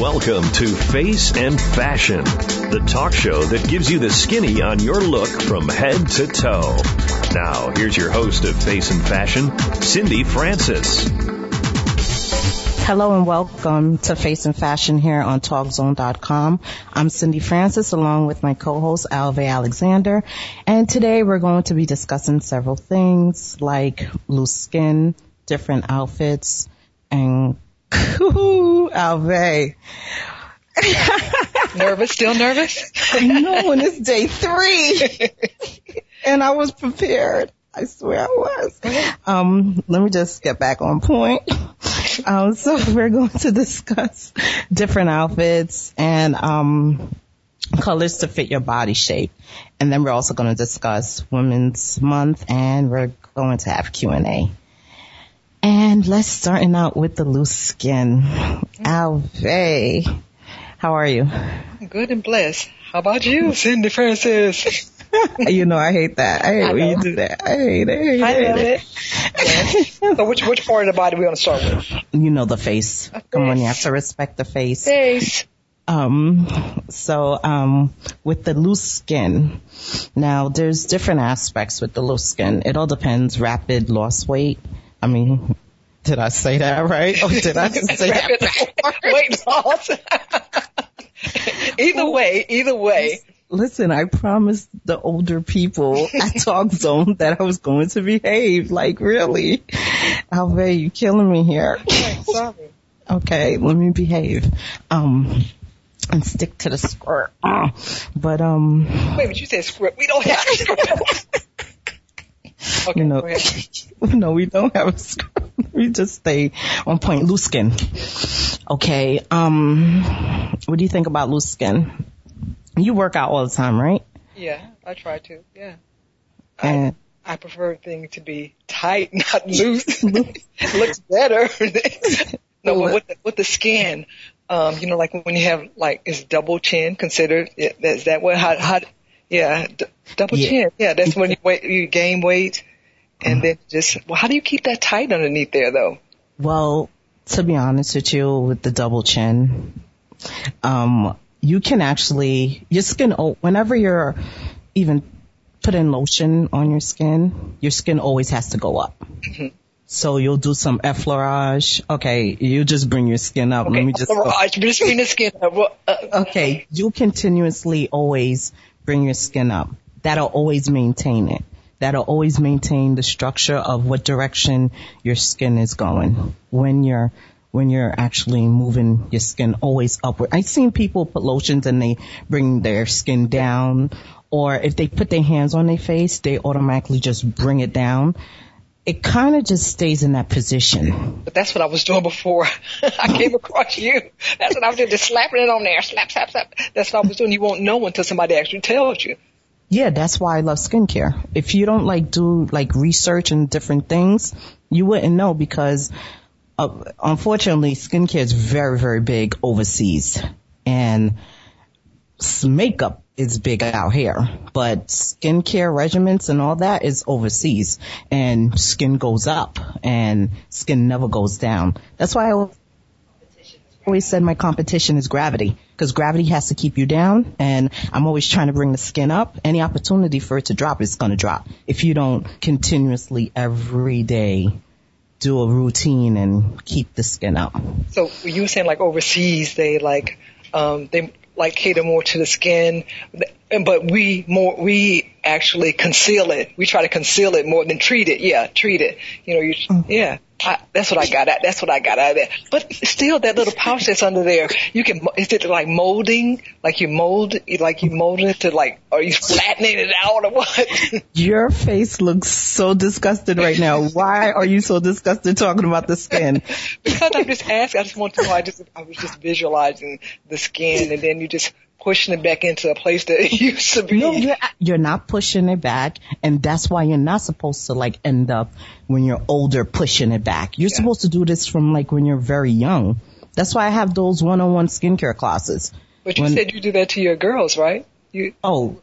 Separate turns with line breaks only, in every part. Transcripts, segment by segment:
Welcome to Face and Fashion, the talk show that gives you the skinny on your look from head to toe. Now, here's your host of Face and Fashion, Cindy Francis.
Hello and welcome to Face and Fashion here on TalkZone.com. I'm Cindy Francis along with my co-host Alve Alexander. And today we're going to be discussing several things like loose skin, different outfits, and Alve.
nervous? Still nervous?
I know, and it's day three. and I was prepared. I swear I was. Um, let me just get back on point. Um, so we're going to discuss different outfits and, um, colors to fit your body shape. And then we're also going to discuss Women's Month and we're going to have Q&A. And let's starting out with the loose skin. Alve, how are you?
Good and blessed. How about you, Cindy Francis?
you know I hate that. I hate I when you do that. I hate it. I, hate I
it. it. so which which part of the body we want to start with?
You know the face. face. Come on, you have to respect the face.
Face.
Um, so, um, with the loose skin, now there's different aspects with the loose skin. It all depends. Rapid loss weight, I mean, did I say that right? Or did I say that?
Wait, loss. either way, either way.
Listen, I promised the older people at Talk Zone that I was going to behave. Like, really? Alve, you killing me here.
Sorry.
Okay, let me behave. Um, and stick to the script. But, um.
Wait, but you said script. We don't have script.
Okay, you know, no, we don't have a script. We just stay on point. Loose skin. Okay. Um, what do you think about loose skin? You work out all the time, right?
Yeah, I try to. Yeah. And I, I prefer things to be tight, not loose. Looks better. no, but with the, with the skin, um, you know, like when you have like is double chin considered? Is that what? How? how yeah, d- double yeah. chin. Yeah, that's when you weight, you gain weight, and then just well, how do you keep that tight underneath there though?
Well, to be honest with you, with the double chin, um, you can actually your skin. Whenever you're even putting lotion on your skin, your skin always has to go up. Mm-hmm. So you'll do some effleurage. Okay, you just bring your skin up.
Okay,
Let
me just bring the skin up.
Uh, okay, you continuously always bring your skin up. That'll always maintain it. That'll always maintain the structure of what direction your skin is going when you're when you're actually moving your skin always upward. I've seen people put lotions and they bring their skin down or if they put their hands on their face, they automatically just bring it down. It kind of just stays in that position.
But that's what I was doing before I came across you. That's what I was doing, just slapping it on there, slap, slap, slap. That's what I was doing. You won't know until somebody actually tells you.
Yeah, that's why I love skincare. If you don't like do like research and different things, you wouldn't know because uh, unfortunately skincare is very, very big overseas and makeup is big out here, but skincare regimens and all that is overseas and skin goes up and skin never goes down. That's why I always said my competition is gravity because gravity has to keep you down and I'm always trying to bring the skin up. Any opportunity for it to drop is going to drop if you don't continuously every day do a routine and keep the skin up.
So you were saying like overseas they like um they like cater more to the skin, but we more we actually conceal it. We try to conceal it more than treat it. Yeah, treat it. You know, you yeah. I, that's what I got out. That's what I got out of there. But still, that little pouch that's under there, you can. Is it like molding? Like you mold, like you mold it to like? Are you flattening it out or what?
Your face looks so disgusted right now. Why are you so disgusted talking about the skin?
because I'm just asking. I just want to know. I just I was just visualizing the skin, and then you just pushing it back into a place that it used to be.
No, you're, you're not pushing it back, and that's why you're not supposed to like end up when you're older pushing it back. You're yeah. supposed to do this from like when you're very young. That's why I have those one-on-one skincare classes.
But you when, said you do that to your girls, right? You
oh.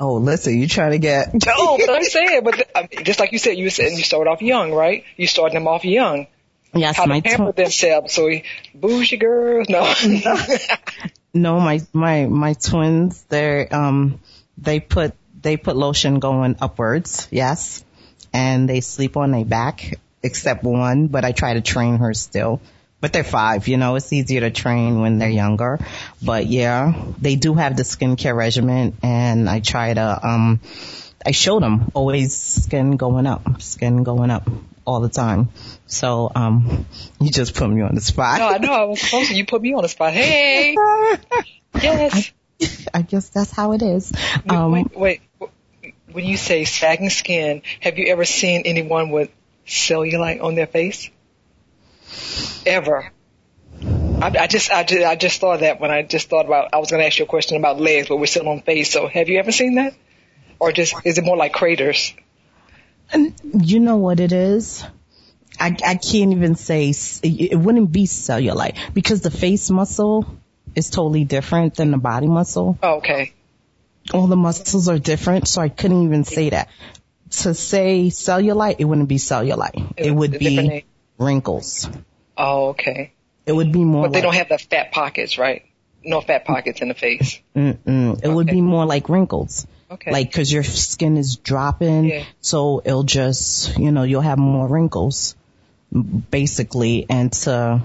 Oh, listen, you trying to get.
no, but I'm saying, but the, I mean, just like you said, you said you start off young, right? You start them off young.
Yes,
how to pamper
tw-
themselves. So bougie girls, no.
no, my my my twins, they're um they put they put lotion going upwards, yes, and they sleep on their back except one, but I try to train her still. But they're five, you know, it's easier to train when they're younger. But yeah, they do have the skincare regimen and I try to, um, I showed them always skin going up, skin going up all the time. So, um, you just put me on the spot.
no, I know I was supposed to. You put me on the spot. Hey, yes.
I guess that's how it is.
Wait,
Um,
wait, wait. When you say sagging skin, have you ever seen anyone with cellulite on their face? Ever? I, I just, I just, I just thought that when I just thought about, I was going to ask you a question about legs, but we're still on face. So, have you ever seen that, or just is it more like craters?
And you know what it is? I, I can't even say, it wouldn't be cellulite because the face muscle is totally different than the body muscle.
Oh, okay.
All the muscles are different, so I couldn't even say that. To say cellulite, it wouldn't be cellulite. It would
a different
be wrinkles.
Oh, okay.
It would be more
But they
like,
don't have the fat pockets, right? No fat pockets in the face.
mm-mm. it would be more like wrinkles.
Okay.
Like, cause your skin is dropping,
Yeah.
so it'll just, you know, you'll have more wrinkles, basically, and to,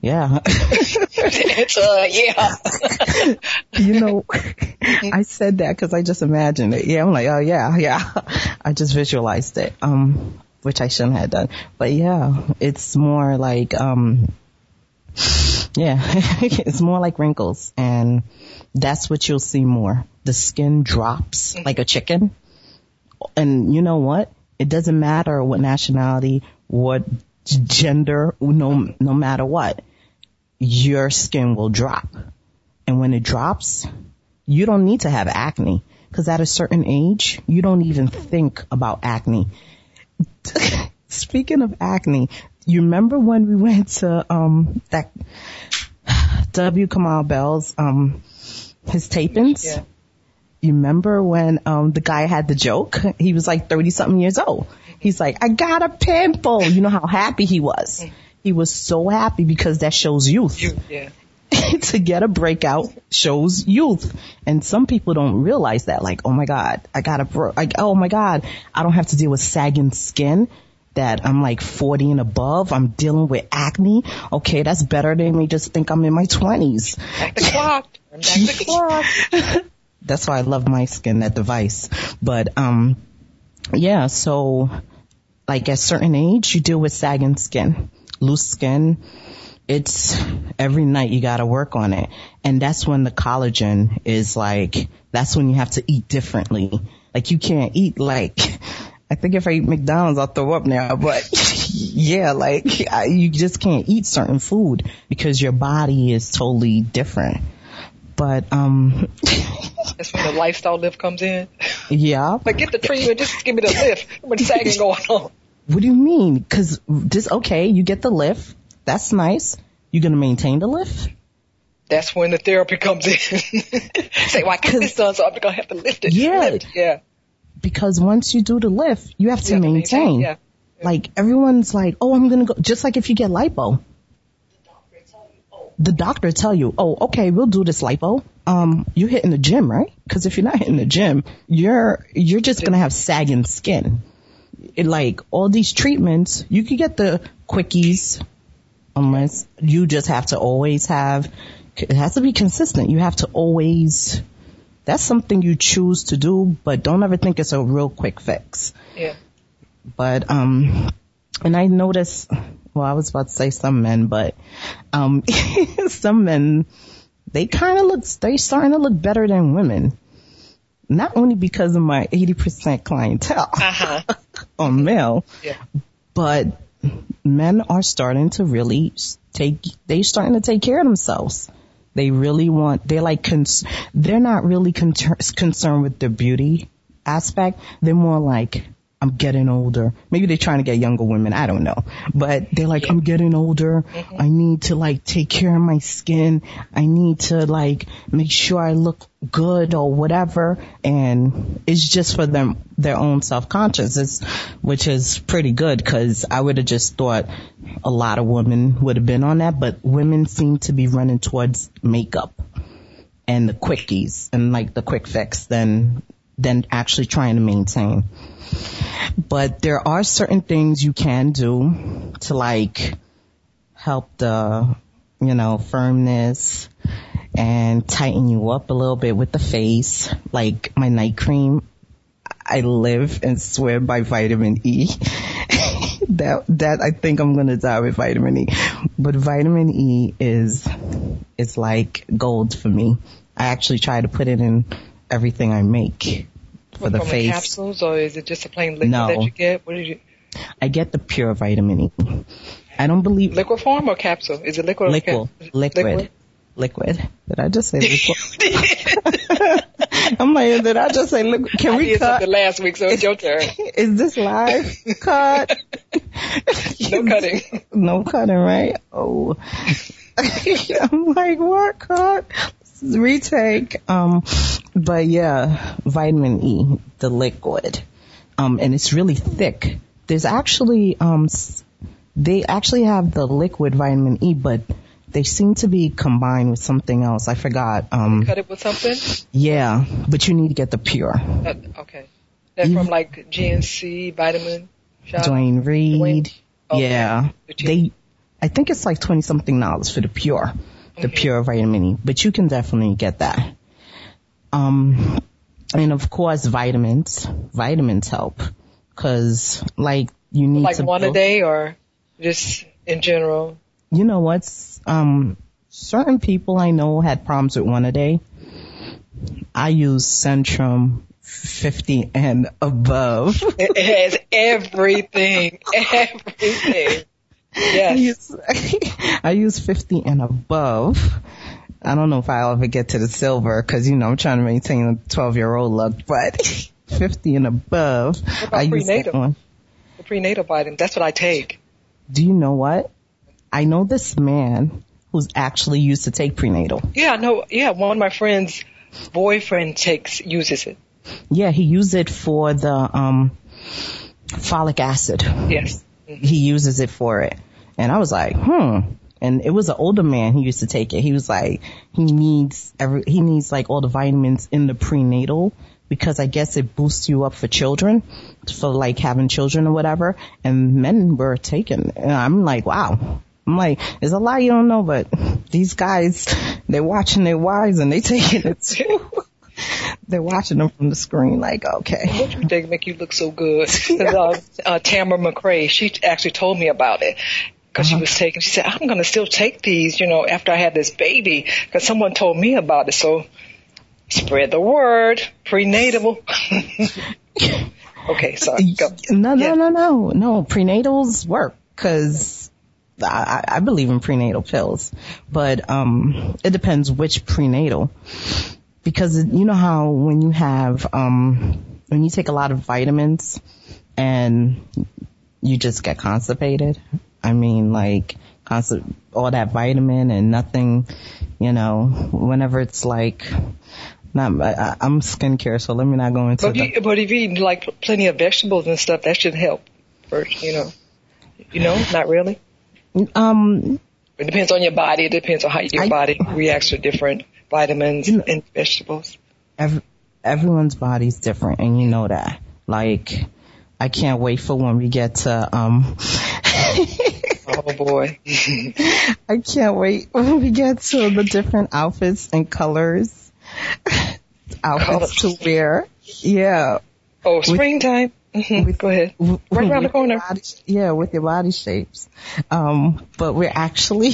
yeah.
it's uh, yeah.
you know, I said that because I just imagined it. Yeah, I'm like, oh yeah, yeah. I just visualized it, um, which I shouldn't have done. But yeah, it's more like, um, yeah, it's more like wrinkles, and that's what you'll see more. The skin drops mm-hmm. like a chicken, and you know what? It doesn't matter what nationality, what gender, no, no matter what, your skin will drop. And when it drops, you don't need to have acne because at a certain age, you don't even think about acne. Speaking of acne, you remember when we went to um that W. Kamau Bell's um his tapings?
Yeah.
You remember when um the guy had the joke? He was like 30 something years old. He's like, I got a pimple. You know how happy he was. He was so happy because that shows youth.
You, yeah.
to get a breakout shows youth. And some people don't realize that. Like, oh my God, I got a bro, like, oh my God, I don't have to deal with sagging skin that I'm like 40 and above. I'm dealing with acne. Okay, that's better than me just think I'm in my 20s.
Back the clock. Back the clock.
That's why I love my skin, that device. But, um, yeah, so like at certain age, you deal with sagging skin, loose skin. It's every night you gotta work on it. And that's when the collagen is like, that's when you have to eat differently. Like you can't eat like, I think if I eat McDonald's, I'll throw up now, but yeah, like I, you just can't eat certain food because your body is totally different. But, um,
That's when the lifestyle lift comes in.
yeah.
Like, get the treatment, just give me the lift. What sagging going on?
What do you mean? Cause just, okay, you get the lift. That's nice. You're gonna maintain the lift?
That's when the therapy comes in. Say, well, I got this done, so I'm gonna have to lift it.
Yeah.
Lift. Yeah.
Because once you do the lift, you have to
to
maintain.
maintain, yeah.
Like everyone's like, oh, I'm gonna go, just like if you get lipo. The doctor tell you, oh, okay, we'll do this lipo. Um, you're hitting the gym, right? Cause if you're not hitting the gym, you're, you're just gonna have sagging skin. It, like all these treatments, you could get the quickies, unless you just have to always have, it has to be consistent. You have to always, that's something you choose to do, but don't ever think it's a real quick fix.
Yeah.
But, um, and I noticed, well, I was about to say some men, but, um, some men, they kind of look, they starting to look better than women. Not only because of my 80% clientele
Uh-huh.
on male,
Yeah.
but men are starting to really take, they starting to take care of themselves. They really want, they're like, cons- they're not really con- concerned with the beauty aspect. They're more like, I'm getting older. Maybe they're trying to get younger women. I don't know. But they're like, I'm getting older. Mm-hmm. I need to like take care of my skin. I need to like make sure I look good or whatever. And it's just for them, their own self consciousness, which is pretty good because I would have just thought a lot of women would have been on that, but women seem to be running towards makeup and the quickies and like the quick fix than than actually trying to maintain. But there are certain things you can do to like help the, you know, firmness and tighten you up a little bit with the face. Like my night cream, I live and swear by vitamin E. that, that I think I'm to die with vitamin E. But vitamin E is, is like gold for me. I actually try to put it in everything I make for the
from
face.
capsules or is it just a plain liquid
No.
that you get? What did you?
I get the pure vitamin E. I don't believe
Liquid form or capsule? Is it liquid? or
liquid, liquid, liquid. Did I just say liquid? I'm like, did I just say liquid? Can
I
we
did
cut?
something last week, so it's your turn.
Is this live? Cut.
No cutting.
no cutting, right? Oh. I'm like, what cut? Retake. Um, but yeah, vitamin E, the liquid. Um, and it's really thick. There's actually, um, they actually have the liquid vitamin E, but they seem to be combined with something else. I forgot. Um,
Cut it with something.
yeah, but you need to get the pure.
Uh, okay. That from like GNC Vitamin Shoppe.
Duane Reade.
Duane? Okay.
Yeah. They, I think it's like 20 something dollars for the pure, the
Okay.
pure vitamin E, but you can definitely get that. Um, and of course vitamins, vitamins help cause like you need
Like
to
one a day or just in general.
You know what's, um, certain people I know had problems with one a day. I use Centrum 50 and above.
It has everything. Everything.
I
Yes.
use, I use 50 and above. I don't know if I'll ever get to the silver because, you know, I'm trying to maintain a 12 year old look, but 50 and above.
about
I use that one.
The prenatal vitamin. That's what I take.
Do you know what? I know this man who's actually used to take prenatal.
Yeah, no, yeah, one of my friends' boyfriend takes, uses it.
Yeah, he used it for the, um, folic acid.
Yes.
He uses it for it. And I was like, hmm. And it was an older man who used to take it. He was like, he needs every, he needs like all the vitamins in the prenatal because I guess it boosts you up for children, for like having children or whatever. And men were taking, and I'm like, wow. I'm like, there's a lot you don't know, but these guys, they're watching their wives and they taking it too. they're watching them from the screen like, okay.
What you think make you look so good? uh, uh, Tamara McCrae, she actually told me about it. Cause she was taking, she said, I'm gonna still take these, you know, after I had this baby. Cause someone told me about it. So spread the word. Prenatal. okay, sorry. Go.
No, no,
Yeah.
no, no, no. Prenatals work because I, I believe in prenatal pills, but um, it depends which prenatal. Because you know how when you have um, when you take a lot of vitamins and you just get constipated. I mean, like consti- all that vitamin and nothing. You know, whenever it's like. Not, I, I'm skincare, so let me not go into
But, you, but if you eat like plenty of vegetables and stuff, that should help. First, you know. You know, not really.
um,
It depends on your body. It depends on how your
I-
body reacts to different vitamins
You know-
and vegetables.
ev- everyone's body's different and you know that. Like, I can't wait for when we get to, um,
Oh boy.
I can't wait when we get to the different outfits and colors, outfits to wear. Yeah.
Oh, springtime. hmm Go ahead. Right around the corner.
body- yeah, with your body shapes. Um, but we're actually,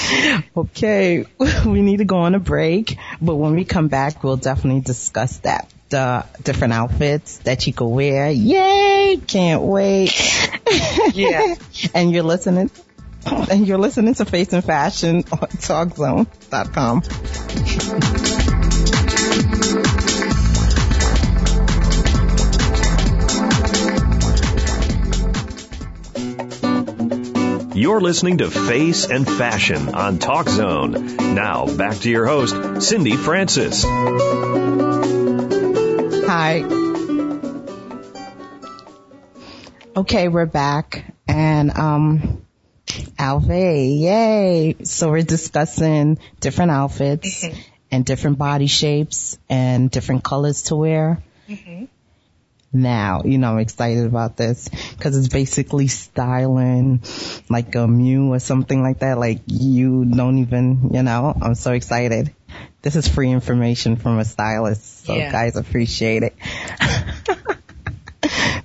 okay, we need to go on a break, but when we come back, we'll definitely discuss that. The different outfits that you could wear. Yay! Can't wait.
Yeah.
and you're listening, and you're listening to Face and Fashion on TalkZone.com.
You're listening to Face and Fashion on Talk Zone. Now, back to your host, Cindy Francis.
Hi. Okay, we're back. And, um, Alve, yay. So we're discussing different outfits mm-hmm. and different body shapes and different colors to wear. Mm-hmm. Now, you know, I'm excited about this because it's basically styling like a Mew or something like that. Like you don't even, you know, I'm so excited. This is free information from a stylist. So yeah. guys appreciate it.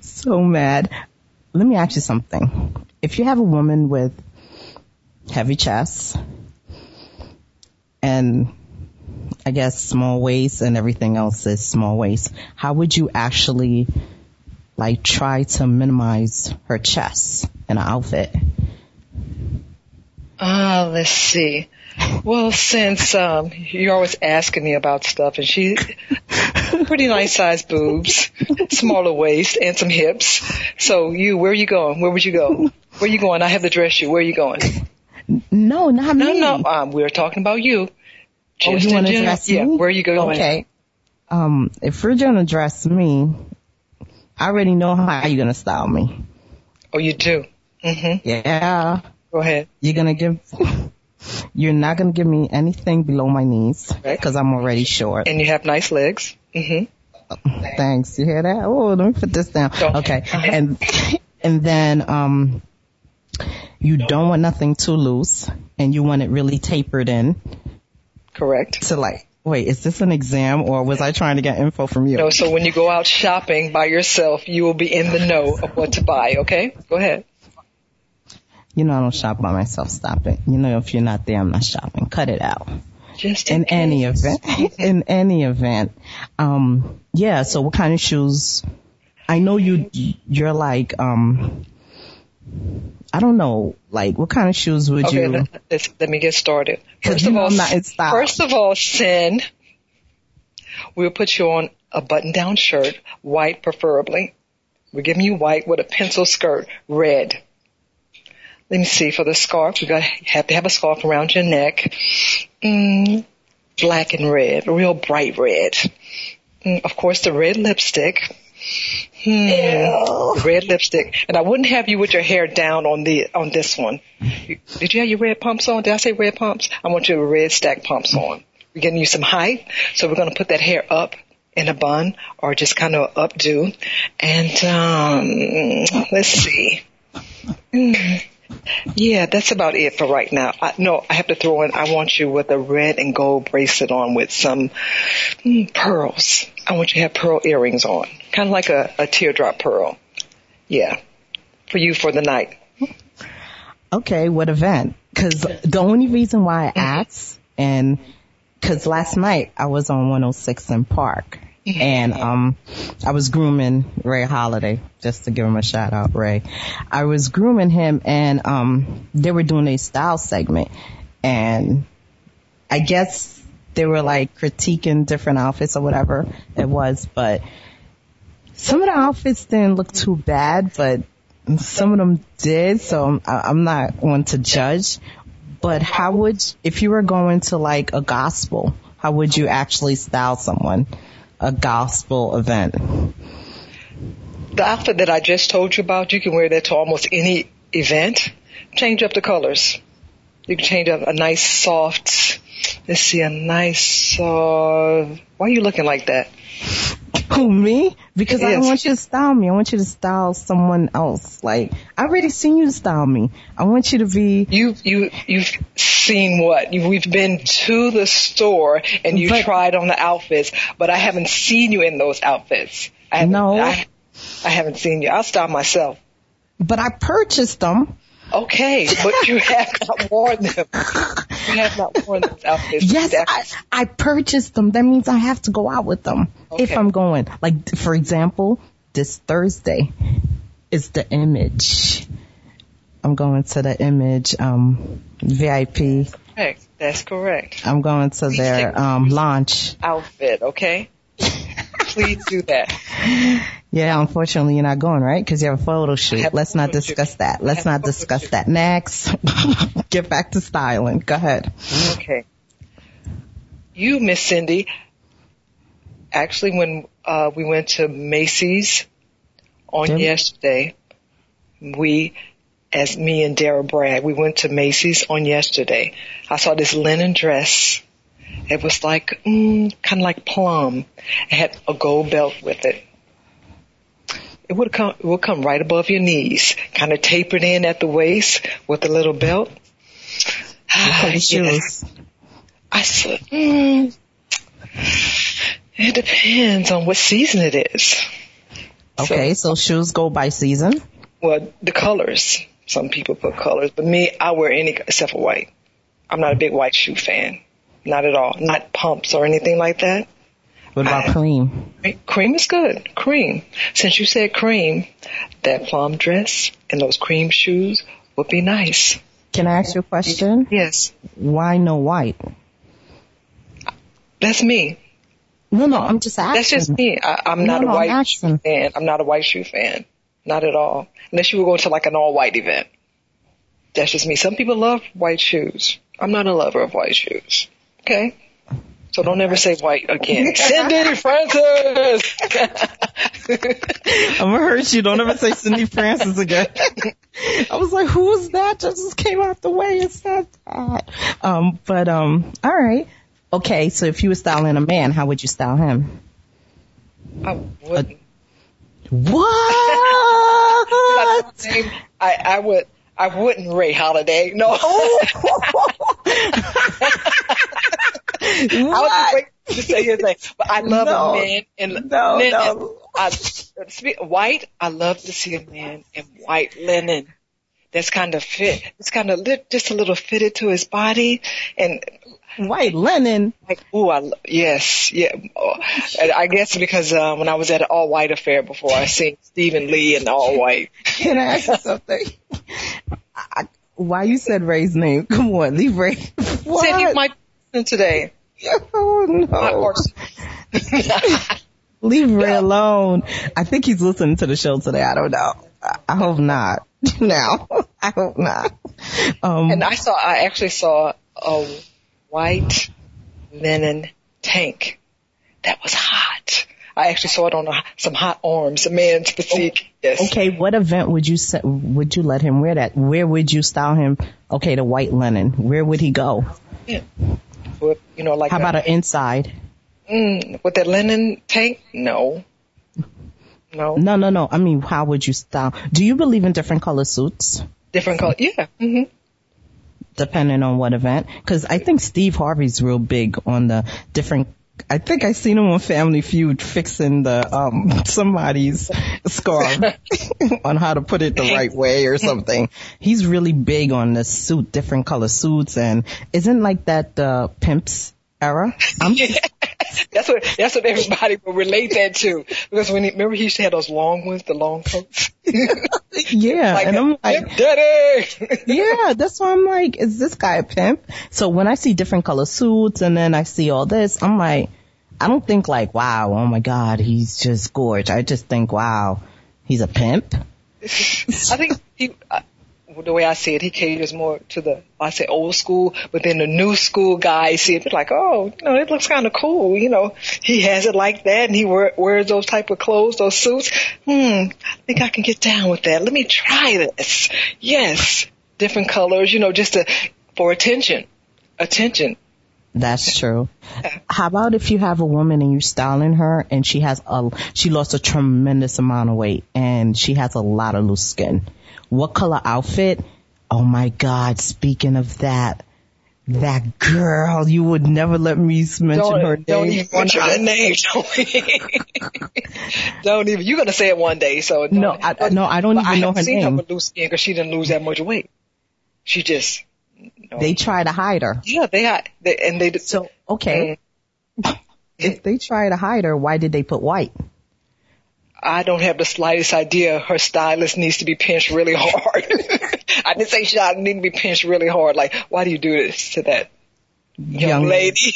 so mad. Let me ask you something. If you have a woman with heavy chest and I guess small waist and everything else is small waist, how would you actually like try to minimize her chest in an outfit?
Ah, uh, let's see. Well, since um, you're always asking me about stuff, and she pretty nice sized boobs, smaller waist, and some hips. So you, where are you going? Where would you go? Where are you going? I have to dress you. Where are you going?
No, not
no,
me.
No, no. Um, we're talking about you.
Oh, you want to dress me?
Yeah. Where are you going?
Okay. Um, if you're gonna dress me, I already know how you're gonna style me.
Oh, you do.
Mhm. Yeah.
Go ahead.
You're gonna give. You're not gonna give me anything below my knees because. I'm already short.
And you have nice legs. Mhm.
Thanks. You hear that? Oh, let me put this down. Don't. Okay. Uh-huh. And and then um, you don't want nothing too loose, and you want it really tapered in.
Correct.
So like Wait, is this an exam or was I trying to get info from you?
No, so when you go out shopping by yourself, you will be in the know of what to buy, okay? Go ahead.
You know I don't shop by myself. Stop it. You know if you're not there, I'm not shopping. Cut it out.
Just in,
in any event. in any event. Um, yeah. So what kind of shoes? I know you. You're like. Um, I don't know. Like, what kind of shoes would
okay,
you?
Let, let me get started. First of all, first of all, Sin. We'll put you on a button-down shirt, white preferably. We're giving you white with a pencil skirt, red. Let me see, for the scarf, you got have to have a scarf around your neck. Mm, black and red, real bright red. Mm, of course, the red lipstick. Hmm. Red lipstick, and I wouldn't have you with your hair down on the on this one. Did you have your red pumps on? Did I say red pumps? I want your red stack pumps on. We're getting you some height, so we're going to put that hair up in a bun or just kind of updo. And um, let's see. Mm. Yeah, that's about it for right now. I, no, I have to throw in, I want you with a red and gold bracelet on with some mm, pearls. I want you to have pearl earrings on. Kind of like a, a teardrop pearl. Yeah. For you for the night.
Okay, what event? Cause the only reason why I asked and cause last night I was on 106 & Park and um I was grooming Ray Holiday just to give him a shout out Ray. I was grooming him and um they were doing a style segment. And I guess they were like critiquing different outfits or whatever it was but some of the outfits didn't look too bad but some of them did so I'm not one to judge. But how would if you were going to like a gospel how would you actually style someone a gospel event?
The outfit that I just told you about, you can wear that to almost any event. Change up the colors. You can change up a nice soft, let's see, a nice, uh, why are you looking like that?
Who, oh, me? Because I don't want you to style me. I want you to style someone else. Like, I already seen you style me. I want you to be.
You, you, you've seen what? We've been to the store and you but, tried on the outfits, but I haven't seen you in those outfits. I
no.
I, I haven't seen you. I'll style myself.
But I purchased them.
Okay, but you have not worn them. You have not worn those outfits.
Yes, I, I purchased them. That means I have to go out with them okay. if I'm going. Like, for example, this Thursday is the image. I'm going to the image, um, VIP.
Correct. That's correct.
I'm going to Please their, um, launch.
Outfit, okay? Please do that.
Yeah, unfortunately you're not going, right? Because you have a photo shoot. Let's not discuss shoot. that. Let's not discuss shoot. that. Next. Get back to styling. Go ahead.
Okay. You, Miss Cindy, actually when uh, we went to Macy's on Did yesterday, we, as me and Dara Bragg, we went to Macy's on yesterday. I saw this linen dress. It was like, mm, kind of like plum. It had a gold belt with it. It would come, it would come right above your knees, kind of tapered in at the waist with a little belt.
Of shoes?
I said, mm, it depends on what season it is.
Okay, so, so shoes go by season?
Well, the colors. Some people put colors, but me, I wear any except for white. I'm not a big white shoe fan. Not at all. Not pumps or anything like that.
What about cream?
Cream is good. Cream. Since you said cream, that plum dress and those cream shoes would be nice.
Can I ask you a question?
Yes.
Why no white?
That's me.
No, no, I'm just asking.
That's just me. I, am not no, a white shoe fan. I'm not a white shoe fan. Not at all. Unless you were going to like an all white event. That's just me. Some people love white shoes. I'm not a lover of white shoes. Okay? So don't ever say white again. Cindy Francis!
I'm gonna hurt you. Don't ever say Cindy Francis again. I was like, who is that? Just came out the way. It's not that. Um, but, um, alright. Okay, so if you were styling a man, how would you style him?
I wouldn't.
Uh, what?
I, I would. I wouldn't Ray Holiday. No. I was waiting to say his name, but I love no, a man in
no, linen. No.
I, white. I love to see a man in white linen. That's kind of fit. It's kind of just a little fitted to his body, and
white linen.
Like, oh, I, yes, yeah. Oh, I guess because uh, when I was at an all white affair before, I seen Stephen Lee in all white.
Can I ask you something? I, why you said Ray's name? Come on, leave Ray.
What? Said he might listen today.
Oh no. leave Ray alone. I think he's listening to the show today. I don't know. I, hope not. now, I hope not.
Um, and I saw, I actually saw a white linen tank. That was hot. I actually saw it on a, some hot arms, a man's physique. Yes.
Okay, what event would you set, would you let him wear that? Where would you style him? Okay, the white linen. Where would he go?
Yeah. With, you know, like
how about an inside?
Mm, with that linen tank? No. No.
No, no, no. I mean, how would you style? Do you believe in different color suits?
Different color, yeah. hmm
depending on what event. Cause I think Steve Harvey's real big on the different I think I seen him on Family Feud fixing the um somebody's scarf on how to put it the right way or something. He's really big on the suit, different color suits, and isn't like that the pimps era?
I'm that's what that's what everybody will relate that to because when he, remember he used to have those long ones, the long coats.
yeah, like and I'm like, daddy. yeah, that's why I'm like, is this guy a pimp? So when I see different color suits and then I see all this, I'm like, I don't think like, wow, oh my god, he's just gorgeous. I just think, wow, he's a pimp.
I think he, the way I see it, he caters more to the, I say old school, but then the new school guys see it like, oh, you know, it looks kind of cool. You know, he has it like that and he wear, wears those type of clothes, those suits. Hmm, I think I can get down with that. Let me try this. Yes. Different colors, you know, just to, for attention. Attention.
That's true. How about if you have a woman and you're styling her and she has a, she lost a tremendous amount of weight and she has a lot of loose skin what color outfit? Oh my God, speaking of that, that girl, you would never let me mention
don't,
her name.
Don't even mention her name. don't even. You're gonna say it one day, so
no, I, no, I don't even I know her
seen
name.
her with loose skin because she didn't lose that much weight. She just.
They try to hide her.
Yeah, they had, they, and they.
So okay, mm. if they try to hide her, why did they put white?
I don't have the slightest idea her stylist needs to be pinched really hard. I didn't say she need to be pinched really hard. Like, why do you do this to that young, young lady?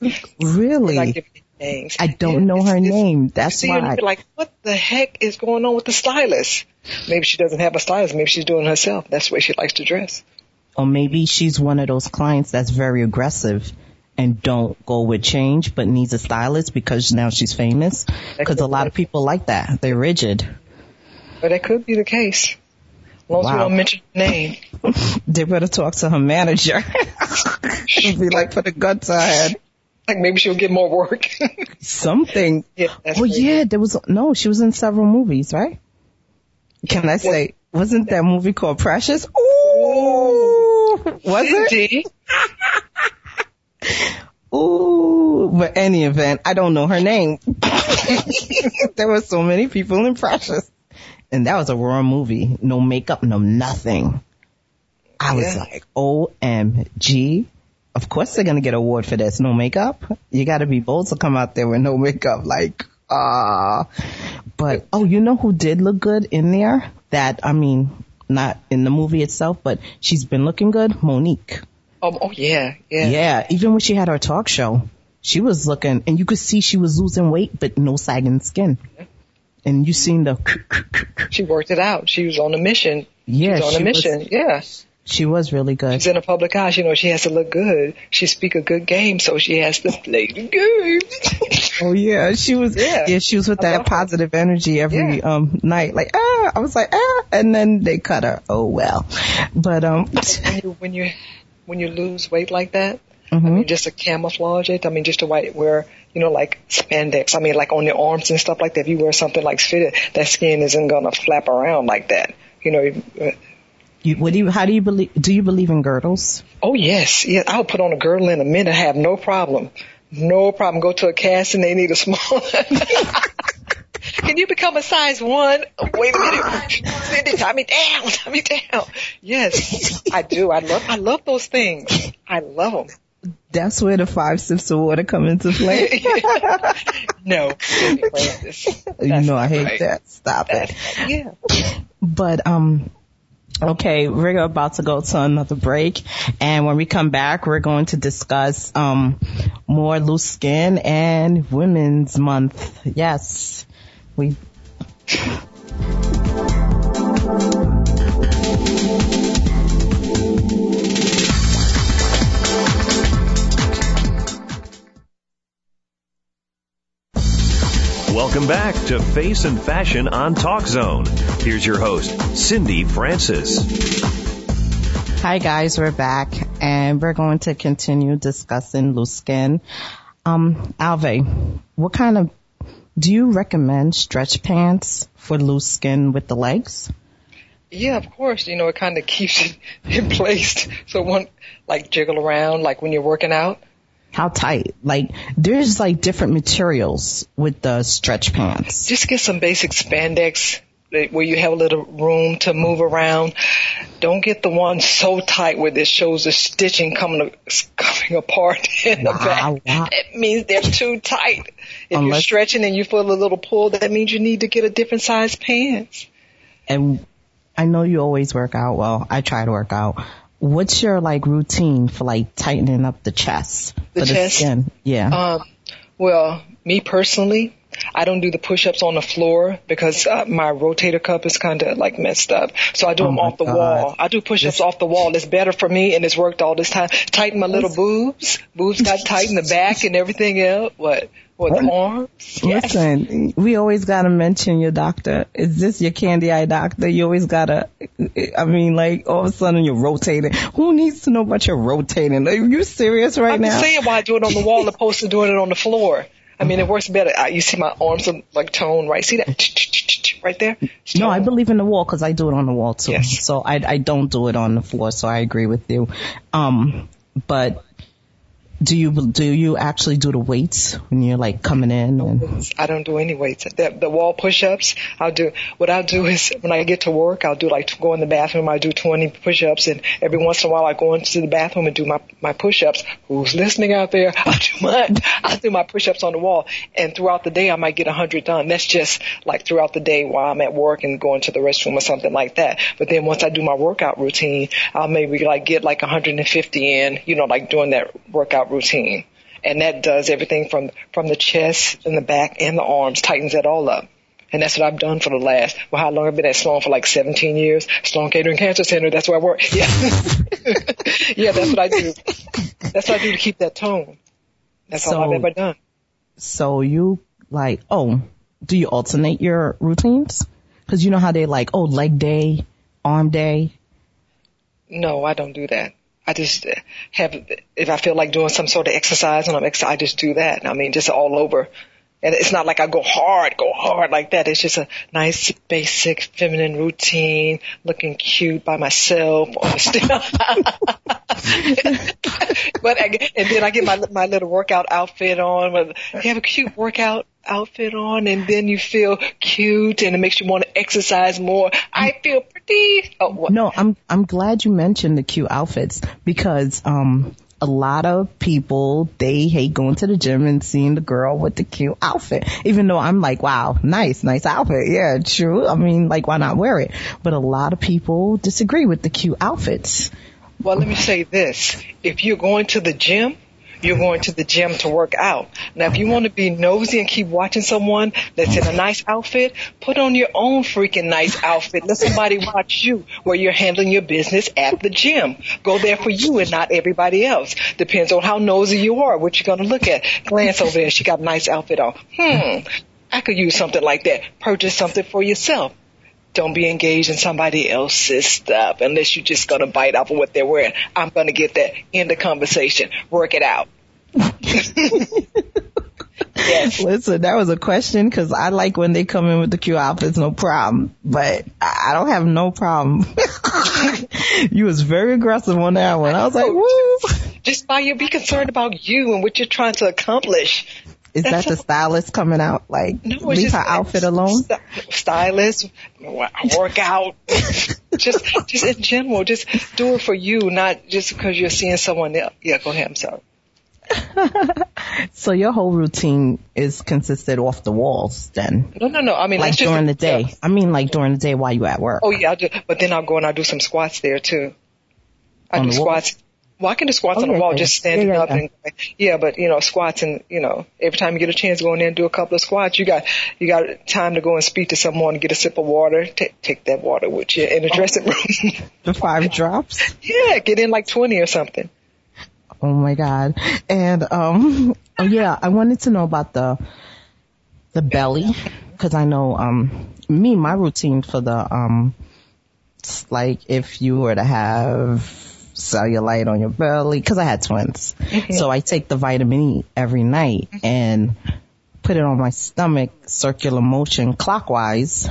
really?
names.
I don't know her
it's-
name. That's
her and
why.
like, what the heck is going on with the stylist? Maybe she doesn't have a stylist. Maybe she's doing it herself. That's the way she likes to dress.
Or maybe she's one of those clients that's very aggressive and don't go with change, but needs a stylist because now she's famous. Because a lot of people like that. They're rigid.
But that could be the case. As long as we
Wow.
don't mention her name.
They better talk to her manager. She'd be like, put a gun to her head.
Like maybe she'll get more work.
Something.
yeah,
Oh
maybe-
yeah, there was, no, she was in several movies, right? Can I say, wasn't that movie called Precious? Ooh! Was it? Ooh, but any event, I don't know her name. there were so many people in Precious. And that was a raw movie. No makeup, no nothing. I was
Yeah.
like, OMG. Of course they're gonna get an award for this. No makeup? You gotta be bold to come out there with no makeup. Like, ah. But, oh, you know who did look good in there? That, I mean, not in the movie itself, but she's been looking good? Mo'Nique.
Oh, oh yeah, yeah.
Yeah, even when she had her talk show, she was looking, and you could see she was losing weight, but no sagging skin. And you seen the,
She worked it out. She was on a mission.
yeah,
She was on a mission.
was,
yeah.
she was really good.
She's in a public eye. You know, she has to look good. She speak a good game, so she has to play the game.
Oh yeah, she was.
Yeah.
Yeah, she was with
I
that
her.
positive energy every
Yeah.
um night. Like ah, I was like ah, and then they cut her. Oh well, but um,
when you when you when you lose weight like that, I
mhm.
mean, just to camouflage it. I mean, just to white wear, you know, like spandex. I mean, like on your arms and stuff like that. If you wear something like fitted, that skin isn't gonna flap around like that. You know. uh,
you, what do you? How do you believe? Do you believe in girdles?
Oh yes, yeah. I'll put on a girdle in a minute. Have no problem. No problem. Go to a casting. They need a small. Can you become a size one? Wait a minute. Cindy, tie me down. Tie me down. Yes, I do. I love. I love those things. I love them.
That's where the five sips of water come into play.
no,
you know I hate
right.
that. Stop
That's,
it.
yeah.
But um okay, we're about to go to another break and when we come back we're going to discuss um more loose skin and women's month. Yes. We
Welcome back to Face and Fashion on Talk Zone. Here's your host, Cindy Francis.
Hi guys, we're back and we're going to continue discussing loose skin. Um Alve, what kind of do you recommend stretch pants for loose skin with the legs?
Yeah, of course. You know, it kind of keeps it in place. so it won't like jiggle around, like when you're working out.
How tight? Like, there's like different materials with the stretch pants.
Just get some basic spandex where you have a little room to move around. Don't get the one so tight where it shows the stitching coming coming apart in the back.
wow.
That means they're too tight. If you're stretching and you feel a little pull, that means you need to get a different size pants.
And I know you always work out. Well, I try to work out. What's your like routine for like tightening up the chest?
The
for
chest?
skin? Yeah.
Um, well, me personally, I don't do the push-ups on the floor because uh, my rotator cuff is kind of like messed up. So I do
Oh
them off the
God.
wall. I do push-ups off the wall. It's better for me and it's worked all this time. Tighten my little boobs. Boobs got tight in the back and everything else. What? What? The arms? Yes.
Listen, we always gotta mention your doctor. Is this your candy eye doctor? You always gotta, I mean, like, all of a sudden you're rotating. Who needs to know about your rotating? Are you serious right
I'm
now?
just saying why I do it on the wall opposed to doing it on the floor. I mean, it works better. You see my arms are like toned, right? See that? Right there?
No, I believe in the wall because I do it on the wall too.
Yes.
So I I don't do it on the floor. So I agree with you. Um, but do you do you actually do the weights when you're like coming in? And,
I don't do any weights. The, the wall push-ups, I'll do, what I'll do is when I get to work, I'll do like, go in the bathroom, I do 20 push-ups and every once in a while I go into the bathroom and do my, my push-ups. Who's listening out there? I'll do my, I'll do my push-ups on the wall and throughout the day I might get 100 done. That's just like throughout the day while I'm at work and going to the restroom or something like that. But then once I do my workout routine, I'll maybe like get like 150 in, you know, like doing that workout routine. and that does everything from from the chest and the back and the arms, tightens that all up. And that's what I've done for the last, well, how long I've been at Sloan for like 17 years. Sloan Kettering Cancer Center, that's where I work. Yeah. yeah, that's what I do. That's what I do to keep that tone. That's so, all I've ever done.
So you like, oh, do you alternate your routines? Cause you know how they like, oh, leg day, arm day.
No, I don't do that. I just have, if I feel like doing some sort of exercise and I'm ex- I just do that. I mean, just all over. And it's not like I go hard, go hard like that. It's just a nice, basic, feminine routine, looking cute by myself. but I, and then I get my my little workout outfit on. You have a cute workout outfit on, and then you feel cute, and it makes you want to exercise more. I feel pretty.
Oh, what? no, I'm I'm glad you mentioned the cute outfits because um a lot of people, they hate going to the gym and seeing the girl with the cute outfit. Even though I'm like, wow, nice, nice outfit. Yeah, true. I mean, like, why not wear it? But a lot of people disagree with the cute outfits.
Well, let me say this. If you're going to the gym, you're going to the gym to work out. Now, if you want to be nosy and keep watching someone that's in a nice outfit, put on your own freaking nice outfit. Let somebody watch you where you're handling your business at the gym. Go there for you and not everybody else. Depends on how nosy you are, what you're going to look at. Glance over there. She got a nice outfit on. Hmm. I could use something like that. Purchase something for yourself don't be engaged in somebody else's stuff unless you're just going to bite off of what they're wearing. I'm going to get that in the conversation. Work it out.
Yes. Listen, that was a question because I like when they come in with the cute outfits, no problem. But I don't have no problem. you was very aggressive on that one. I was like, oh, woo.
Just by you, be concerned about you and what you're trying to accomplish.
Is That's that the stylist coming out? Like, no, leave her outfit alone? St-
stylist, workout, just, just in general, just do it for you, not just because you're seeing someone else. Yeah, go ahead. I'm sorry.
so your whole routine is consisted off the walls then?
No, no, no. I mean,
like during the day. Yeah. I mean, like during the day while you at work.
Oh yeah, I do, but then I'll go and I do some squats there too. I on do squats. Well, I can do squats oh, on the oh, wall, just standing yeah, yeah, up and yeah, but you know, squats and you know, every time you get a chance go in there and do a couple of squats, you got you got time to go and speak to someone, get a sip of water, take take that water with you in the oh. dressing room.
the five drops.
Yeah, get in like twenty or something.
Oh my god. And um oh yeah, I wanted to know about the the belly cuz I know um me my routine for the um like if you were to have cellulite on your belly cuz I had twins. Mm-hmm. So I take the vitamin E every night and put it on my stomach circular motion clockwise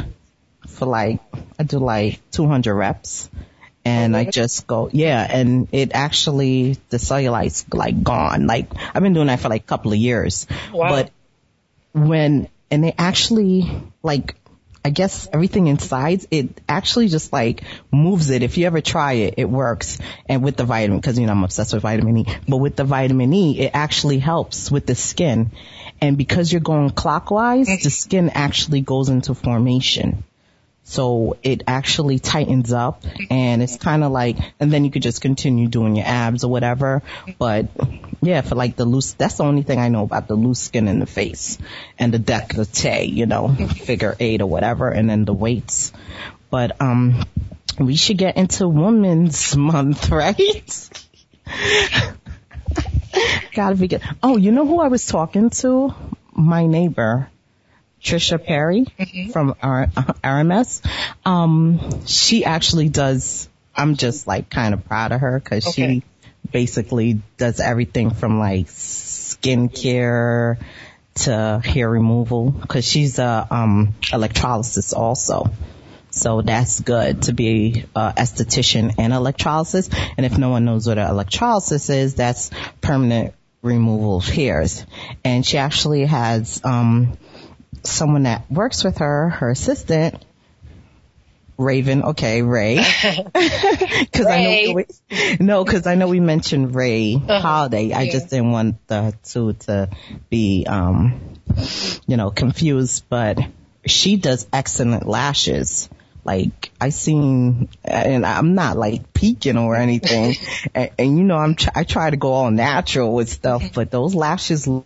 for like I do like 200 reps and I just go, yeah, and it actually, the cellulite's like gone. Like, I've been doing that for like a couple of years. Wow. But when, and it actually, like, I guess everything inside, it actually just like moves it. If you ever try it, it works. And with the vitamin, cause you know, I'm obsessed with vitamin E, but with the vitamin E, it actually helps with the skin. And because you're going clockwise, the mm-hmm. skin actually goes into formation. So it actually tightens up and it's kind of like, and then you could just continue doing your abs or whatever. But yeah, for like the loose, that's the only thing I know about the loose skin in the face and the décolleté, you know, figure eight or whatever, and then the weights. But, um, we should get into Women's Month, right? Gotta be good. Oh, you know who I was talking to? My neighbor. Trisha Perry mm-hmm. from R- RMS. Um, she actually does, I'm just like kind of proud of her cause okay. she basically does everything from like skincare to hair removal cause she's a, um, electrolysis also. So that's good to be a esthetician and electrolysis. And if no one knows what an electrolysis is, that's permanent removal of hairs. And she actually has, um, someone that works with her, her assistant, Raven, okay, Ray. Cause Ray. I know, we, no, cause I know we mentioned Ray uh-huh. Holiday. I just didn't want the two to be, um, you know, confused, but she does excellent lashes Like I seen, and I'm not like peeking or anything, and, and, you know I'm I try to go all natural with stuff, but those lashes look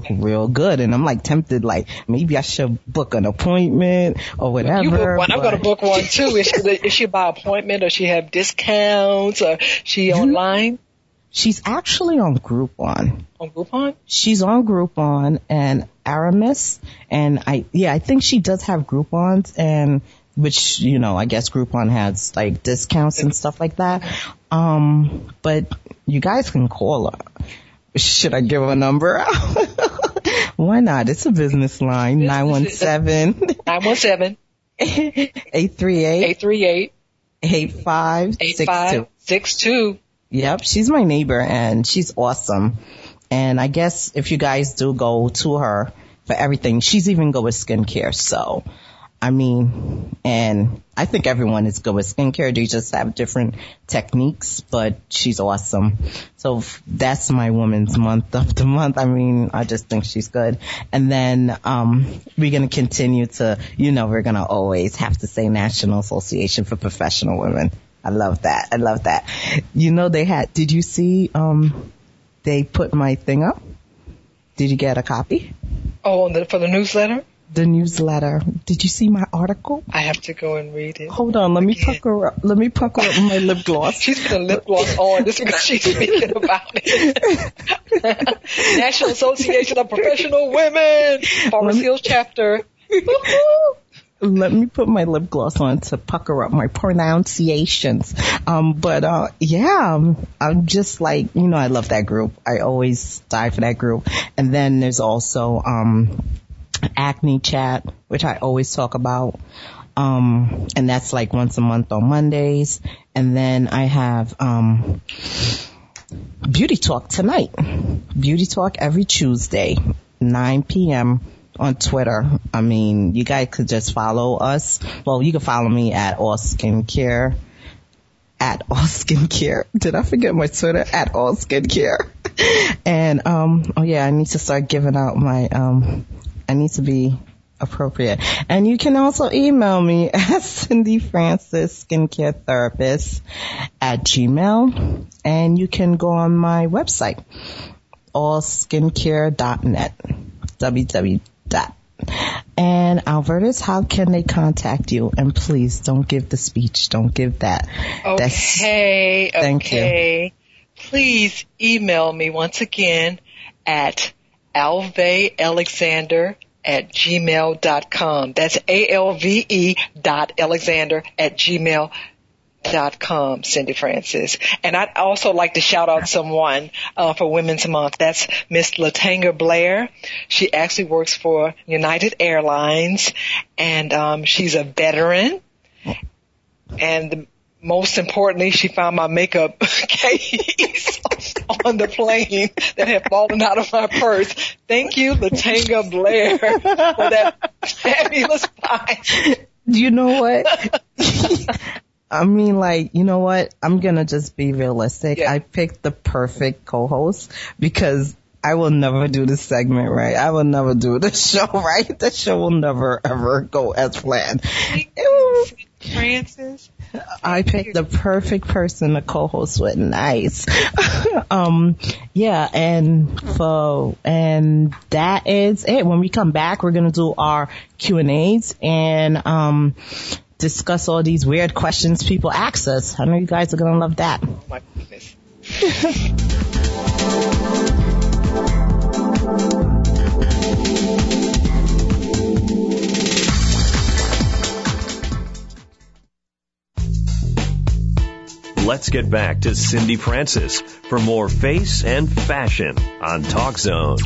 real good, and I'm like tempted, like maybe I should book an appointment or whatever.
You book one. I'm going to book one too. Is she, is she by appointment or she have discounts or she online?
She's actually on Groupon.
On Groupon?
She's on Groupon and Aramis, and I yeah I think she does have Groupons and which you know I guess Groupon has like discounts and stuff like that. Um, but you guys can call her. Should I give a number out? Why not? It's a business line. 917
917
838
838
8562. Yep, she's my neighbor and she's awesome. And I guess if you guys do go to her for everything, she's even good with skincare. So, I mean, and I think everyone is good with skincare. They just have different techniques, but she's awesome. So that's my woman's month of the month. I mean, I just think she's good. And then, um, we're going to continue to, you know, we're going to always have to say National Association for Professional Women. I love that. I love that. You know, they had, did you see, um, they put my thing up? Did you get a copy?
Oh, the, for the newsletter?
The newsletter. Did you see my article?
I have to go and read it.
Hold on, let me pucker up. Let me pucker up my lip gloss.
she's put a lip gloss on just because she's speaking about it. National Association of Professional Women, Hills chapter
let me put my lip gloss on to pucker up my pronunciations. Um, but, uh, yeah, I'm just like, you know, I love that group. I always die for that group. And then there's also, um, acne chat, which I always talk about. Um, and that's like once a month on Mondays. And then I have, um, beauty talk tonight. Beauty talk every Tuesday, 9 p.m on Twitter. I mean, you guys could just follow us. Well, you can follow me at All Skincare. At All Skincare. Did I forget my Twitter? At All Skincare. and, um, oh yeah, I need to start giving out my, um, I need to be appropriate. And you can also email me at Cindy Francis Skincare Therapist at Gmail. And you can go on my website, allskincare.net. www. And Albertus, how can they contact you? And please don't give the speech. Don't give that.
Okay. That's, thank okay. you. Please email me once again at alvealexander at gmail.com. That's A-L-V-E dot Alexander at gmail dot com, Cindy Francis. And I'd also like to shout out someone uh, for Women's Month. That's Miss Latanga Blair. She actually works for United Airlines, and um, she's a veteran. And the, most importantly, she found my makeup case on the plane that had fallen out of my purse. Thank you, Latanga Blair, for that fabulous prize.
You know what? I mean, like, you know what? I'm gonna just be realistic. Yeah. I picked the perfect co-host because I will never do this segment right. I will never do the show right. The show will never ever go as planned.
Francis.
I picked the perfect person to co-host with. Nice. um, yeah, and for, and that is it. When we come back, we're going to do our Q and A's and, um, discuss all these weird questions people ask us. I know you guys are going to love that. Oh my goodness.
Let's get back to Cindy Francis for more face and fashion on Talk Zone.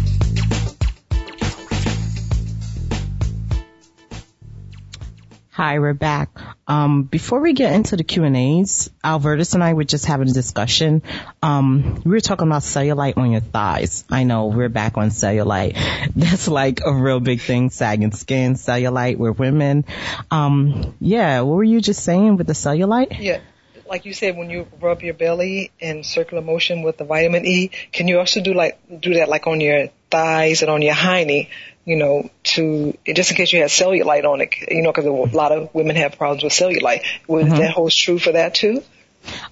Hi, we're back. Um, before we get into the Q and A's, Albertus and I were just having a discussion. Um, we were talking about cellulite on your thighs. I know we're back on cellulite. That's like a real big thing, sagging skin, cellulite. We're women. Um, yeah, what were you just saying with the cellulite?
Yeah. Like you said, when you rub your belly in circular motion with the vitamin E, can you also do like do that like on your thighs and on your hiney you know, to just in case you had cellulite on it, you know, because a lot of women have problems with cellulite. Would
Mhm.
that holds true for that too?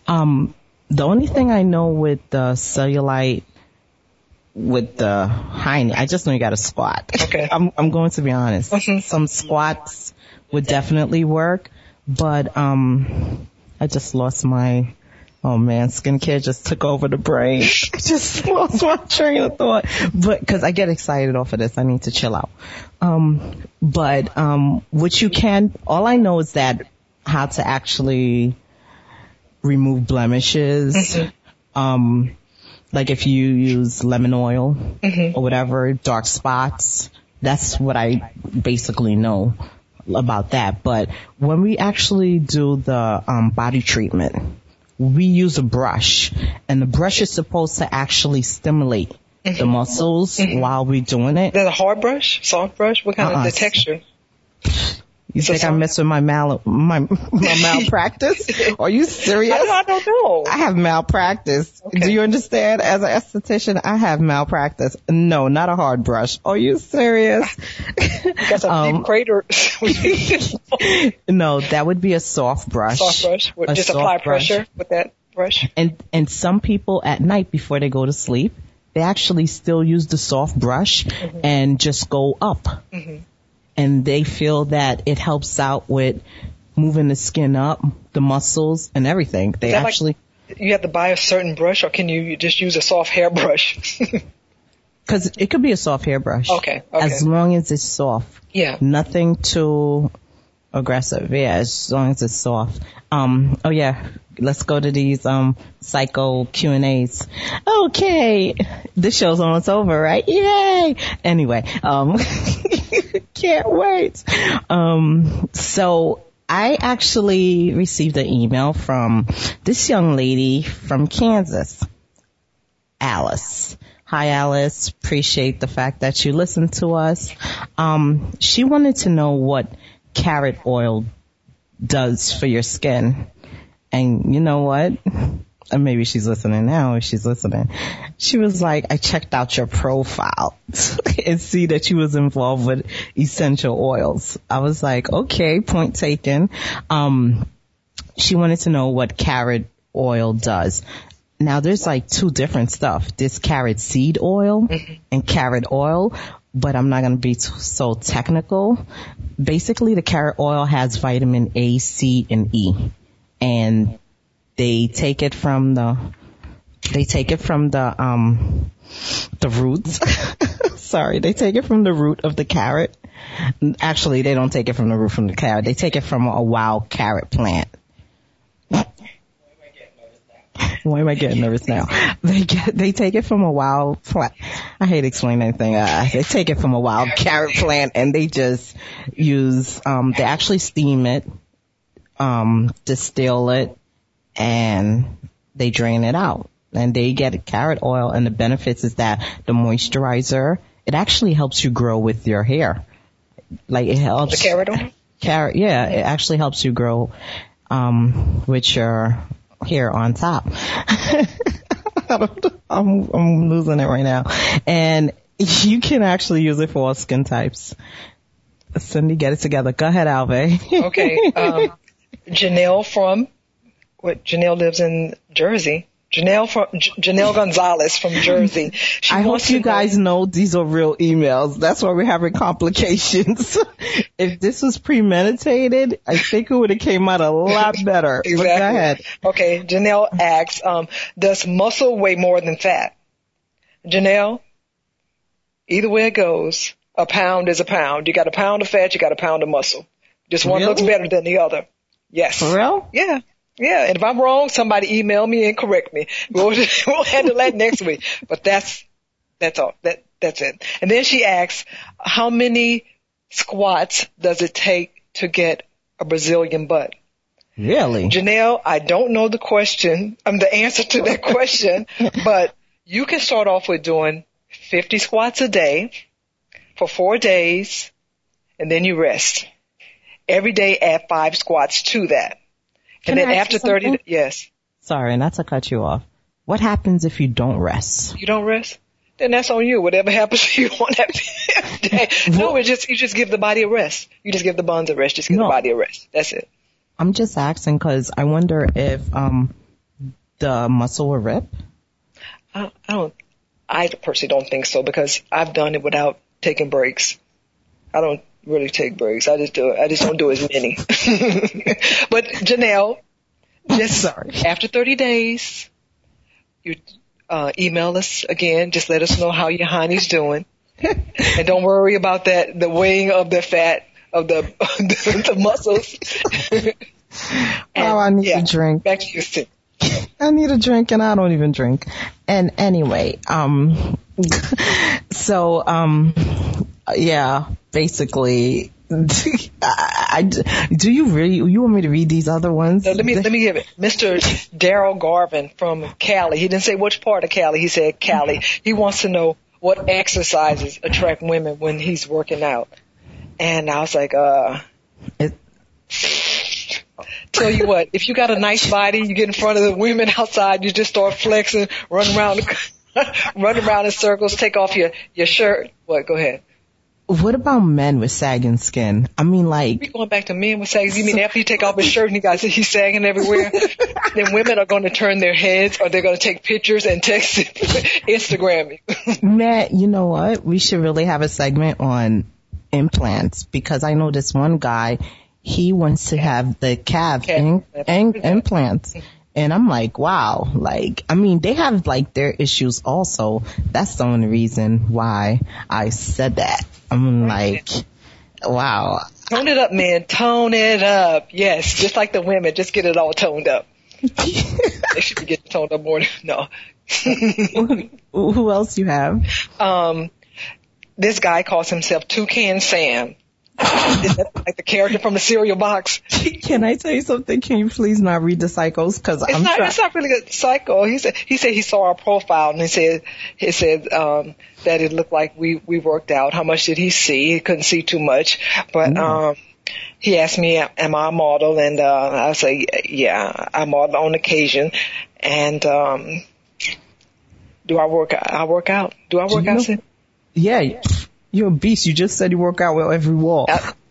Um, the only thing I know with the cellulite, with the hiney, I just know you got to squat.
Okay.
I'm I'm going to be honest.
Mhm.
Some squats would definitely work, but um, I just lost my. Oh man, skincare just took over the brain. I just lost my train of thought. But because I get excited off of this, I need to chill out. Um, but um, what you can, all I know is that how to actually remove blemishes.
Mhm.
Um, like if you use lemon oil
Mhm.
or whatever, dark spots. That's what I basically know about that. But when we actually do the um, body treatment, we use a brush, and the brush is supposed to actually stimulate the muscles while we're doing it.
There's a hard brush, soft brush. What kind
Uh-uh.
of the texture?
You
So
think I
sorry.
mess with my mal my my malpractice? Are you serious?
I, don't- I don't know.
I have malpractice.
Okay.
Do you understand? As an esthetician, I have malpractice. No, not a hard brush. Are you serious?
Got some
Um,
deep crater.
no, that would be a soft brush.
soft brush.
A
just apply
brush.
pressure with that brush.
And and some people at night before they go to sleep, they actually still use the soft brush
Mm-hmm.
and just go up. And they feel that it helps out with moving the skin up, the muscles, and everything. They
that like-
actually
You have to buy a certain brush, or can you just use a soft hair brush?
Because it could be a soft hairbrush.
Okay, okay.
As long as it's soft.
yeah.
Nothing too aggressive. Yeah, as long as it's soft. Um, oh yeah, let's go to these, um, psycho Q and A's. Okay. This show's almost over, right? Yay! Anyway, um, can't wait. Um, so I actually received an email from this young lady from Kansas. Alice. Hi Alice, appreciate the fact that you listened to us. Um, she wanted to know what carrot oil does for your skin. And you know what? And maybe she's listening now if she's listening. She was like, I checked out your profile and see that you was involved with essential oils. I was like, okay, point taken. Um, she wanted to know what carrot oil does. Now there's like two different stuff. There's carrot seed oil and carrot oil, but I'm not going to be t- so technical. Basically the carrot oil has vitamin A, C, and E. And they take it from the, they take it from the, um, the roots. Sorry, they take it from the root of the carrot. Actually, they don't take it from the root from the carrot. They take it from a wild carrot plant. Why am I getting nervous now? They get, they take it from a wild plant. I hate explaining anything. Uh, they take it from a wild carrot plant and they just use, um, they actually steam it, um, distill it, and they drain it out. And they get carrot oil and the benefits is that the moisturizer, it actually helps you grow with your hair. Like it helps.
The carrot oil?
Carrot, yeah, it actually helps you grow, um, with your hair on top. I'm, I'm losing it right now. And you can actually use it for all skin types. Cindy, get it together. Go ahead, Alve.
Okay. Um, Janelle from, what, Janelle lives in Jersey. Janelle from, J- Janelle Gonzalez from Jersey. She
I hope you
to know-
guys know these are real emails. That's why we're having complications. if this was premeditated, I think it would have came out a lot better. But go ahead.
Okay, Janelle asks, um, does muscle weigh more than fat? Janelle, either way it goes, a pound is a pound. You got a pound of fat, you got a pound of muscle. Just one
Really?
looks better than the other. Yes.
For real?
Yeah. Yeah. And if I'm wrong, somebody email me and correct me. We'll, we'll handle that next week. But that's, that's all. That, that's it. And then she asks, how many squats does it take to get a Brazilian butt?
Really?
Janelle, I don't know the question, um, the answer to that question, but you can start off with doing 50 squats a day for four days and then you rest. Every day add five squats to that.
Can
and then after
you
30,
something?
yes,
Sorry, not to cut you off. What happens if you don't rest?
you don't rest. then that's on you. Whatever happens to you on that day. No, it just you just give the body a rest. You just give the bones a rest. Just give
No.
the body a rest. That's it.
I'm just asking because I wonder if um the muscle will rip.
I, I don't. I personally don't think so because I've done it without taking breaks. I don't really take breaks. I just do. I just don't do as many. but Janelle, just
Sorry.
after 30 days, you uh, email us again. Just let us know how your honey's doing, and don't worry about that the weighing of the fat of the the, muscles.
Oh, I need
yeah,
a drink.
Back to you.
I need a drink and I don't even drink. And anyway, um, so, um, yeah, basically, I, I- do you really, you want me to read these other ones?
Let me let me give it. Mr. Daryl Garvin from Cali. He didn't say which part of Cali. He said Cali. He wants to know what exercises attract women when he's working out. And I was like, uh,
It-
tell you what, if you got a nice body, you get in front of the women outside, you just start flexing, run around, run around in circles, take off your your shirt. What? Go ahead.
What about men with sagging skin? I mean, like We
going back to men with sagging. You mean after you take off his shirt and he got he's sagging everywhere? then women are going to turn their heads, or they're going to take pictures and text it, Instagram it.
Matt, you know what? We should really have a segment on implants because I know this one guy, he wants to have the calf
Calf
in, in, implants. And I'm like, wow, like, I mean, they have like their issues also. That's the only reason why I said that. I'm like, wow.
Tone it up, man. Tone it up. Yes, just like the women, just get it all toned up. They should be getting toned up more. No.
Who else you have?
um, this guy calls himself Toucan Sam. Like the character from the cereal box?
Can I tell you something? Can you please not read the cycles? Cause I'm
not.
trying.
It's not really a psycho. He said. He said he saw our profile and he said. He said um, that it looked like we we worked out. How much did he see? He couldn't see too much, but um, he asked me, "Am I a model?" And uh, I say, "Yeah, I model on occasion." And um, do I work? I work out. Do I work
you
out?
know- Yeah, you're a beast. You just said you work out with every wall.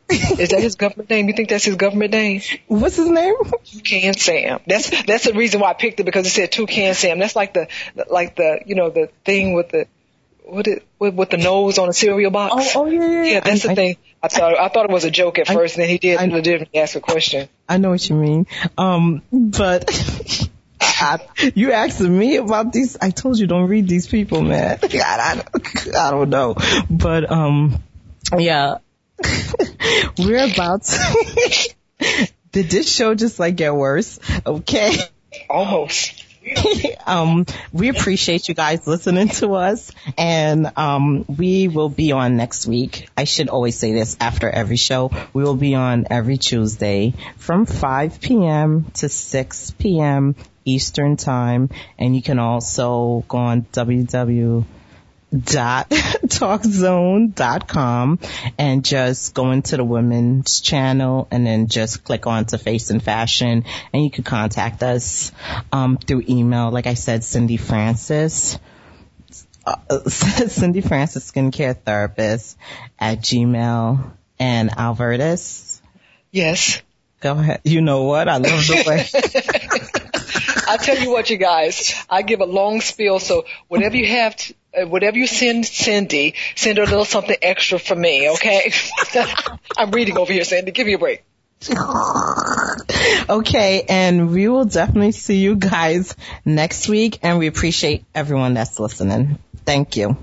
Is that his government name? You think that's his government name?
What's his name?
Toucan Sam. That's that's the reason why I picked it because it said Toucan Sam. That's like the like the you know the thing with the what it with, with the nose on a cereal box.
Oh, oh, yeah, yeah,
yeah. That's
I-
the
I-
thing. I thought I thought it was a joke at first, and then he did
I-
legitimately ask a question.
I know what you mean. Um, but You asking me about these? I told you don't read these people, man. I, I, I don't know, but um, yeah, we're about. To, did this show just like get worse? Okay.
Almost.
um, we appreciate you guys listening to us and, um, we will be on next week. I should always say this after every show. We will be on every Tuesday from 5 p.m. to 6 p.m. Eastern time. And you can also go on www dot talkzone dot com and just go into the women's channel and then just click on to face and fashion and you can contact us um through email. Like i said cindy francis uh, cindy francis skincare therapist at gmail. And albertus?
Yes.
go ahead. You know what? I love the way
I tell you what, you guys, I give a long spiel. So whatever you have, to, uh, whatever you send Cindy, send her a little something extra for me, okay? I'm reading over here, Cindy. Give me a break.
okay, and we will definitely see you guys next week, and we appreciate everyone that's listening. Thank you.